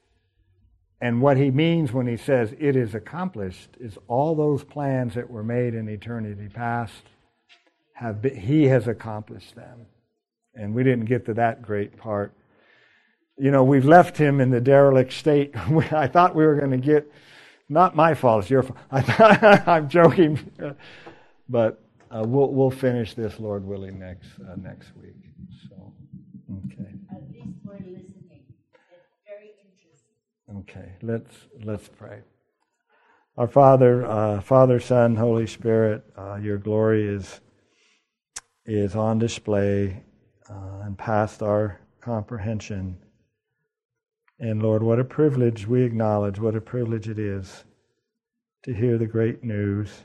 And what he means when he says it is accomplished is all those plans that were made in eternity past have been, he has accomplished them. And we didn't get to that great part. You know, we've left him in the derelict state. I thought we were going to get not my fault. It's your fault. I'm joking, but uh, we'll we'll finish this, Lord willing, next uh, next week. So, okay. At least we're listening. It's very interesting. Okay, let's let's pray. Our Father, uh, Father, Son, Holy Spirit, uh, your glory is is on display uh, and past our comprehension. And Lord, what a privilege we acknowledge, what a privilege it is to hear the great news.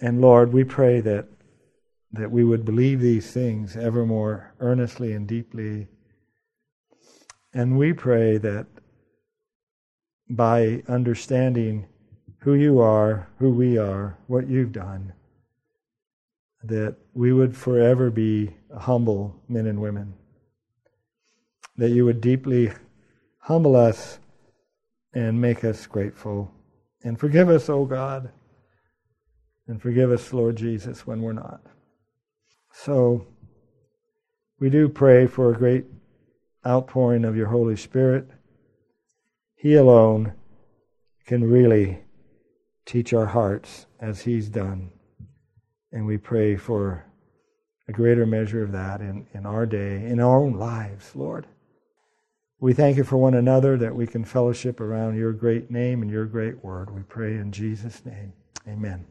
And Lord, we pray that, that we would believe these things ever more earnestly and deeply. And we pray that by understanding who you are, who we are, what you've done, that we would forever be humble men and women that you would deeply humble us and make us grateful. And forgive us, O oh God. And forgive us, Lord Jesus, when we're not. So, we do pray for a great outpouring of your Holy Spirit. He alone can really teach our hearts as He's done. And we pray for a greater measure of that in, in our day, in our own lives, Lord. We thank you for one another that we can fellowship around your great name and your great word. We pray in Jesus' name. Amen.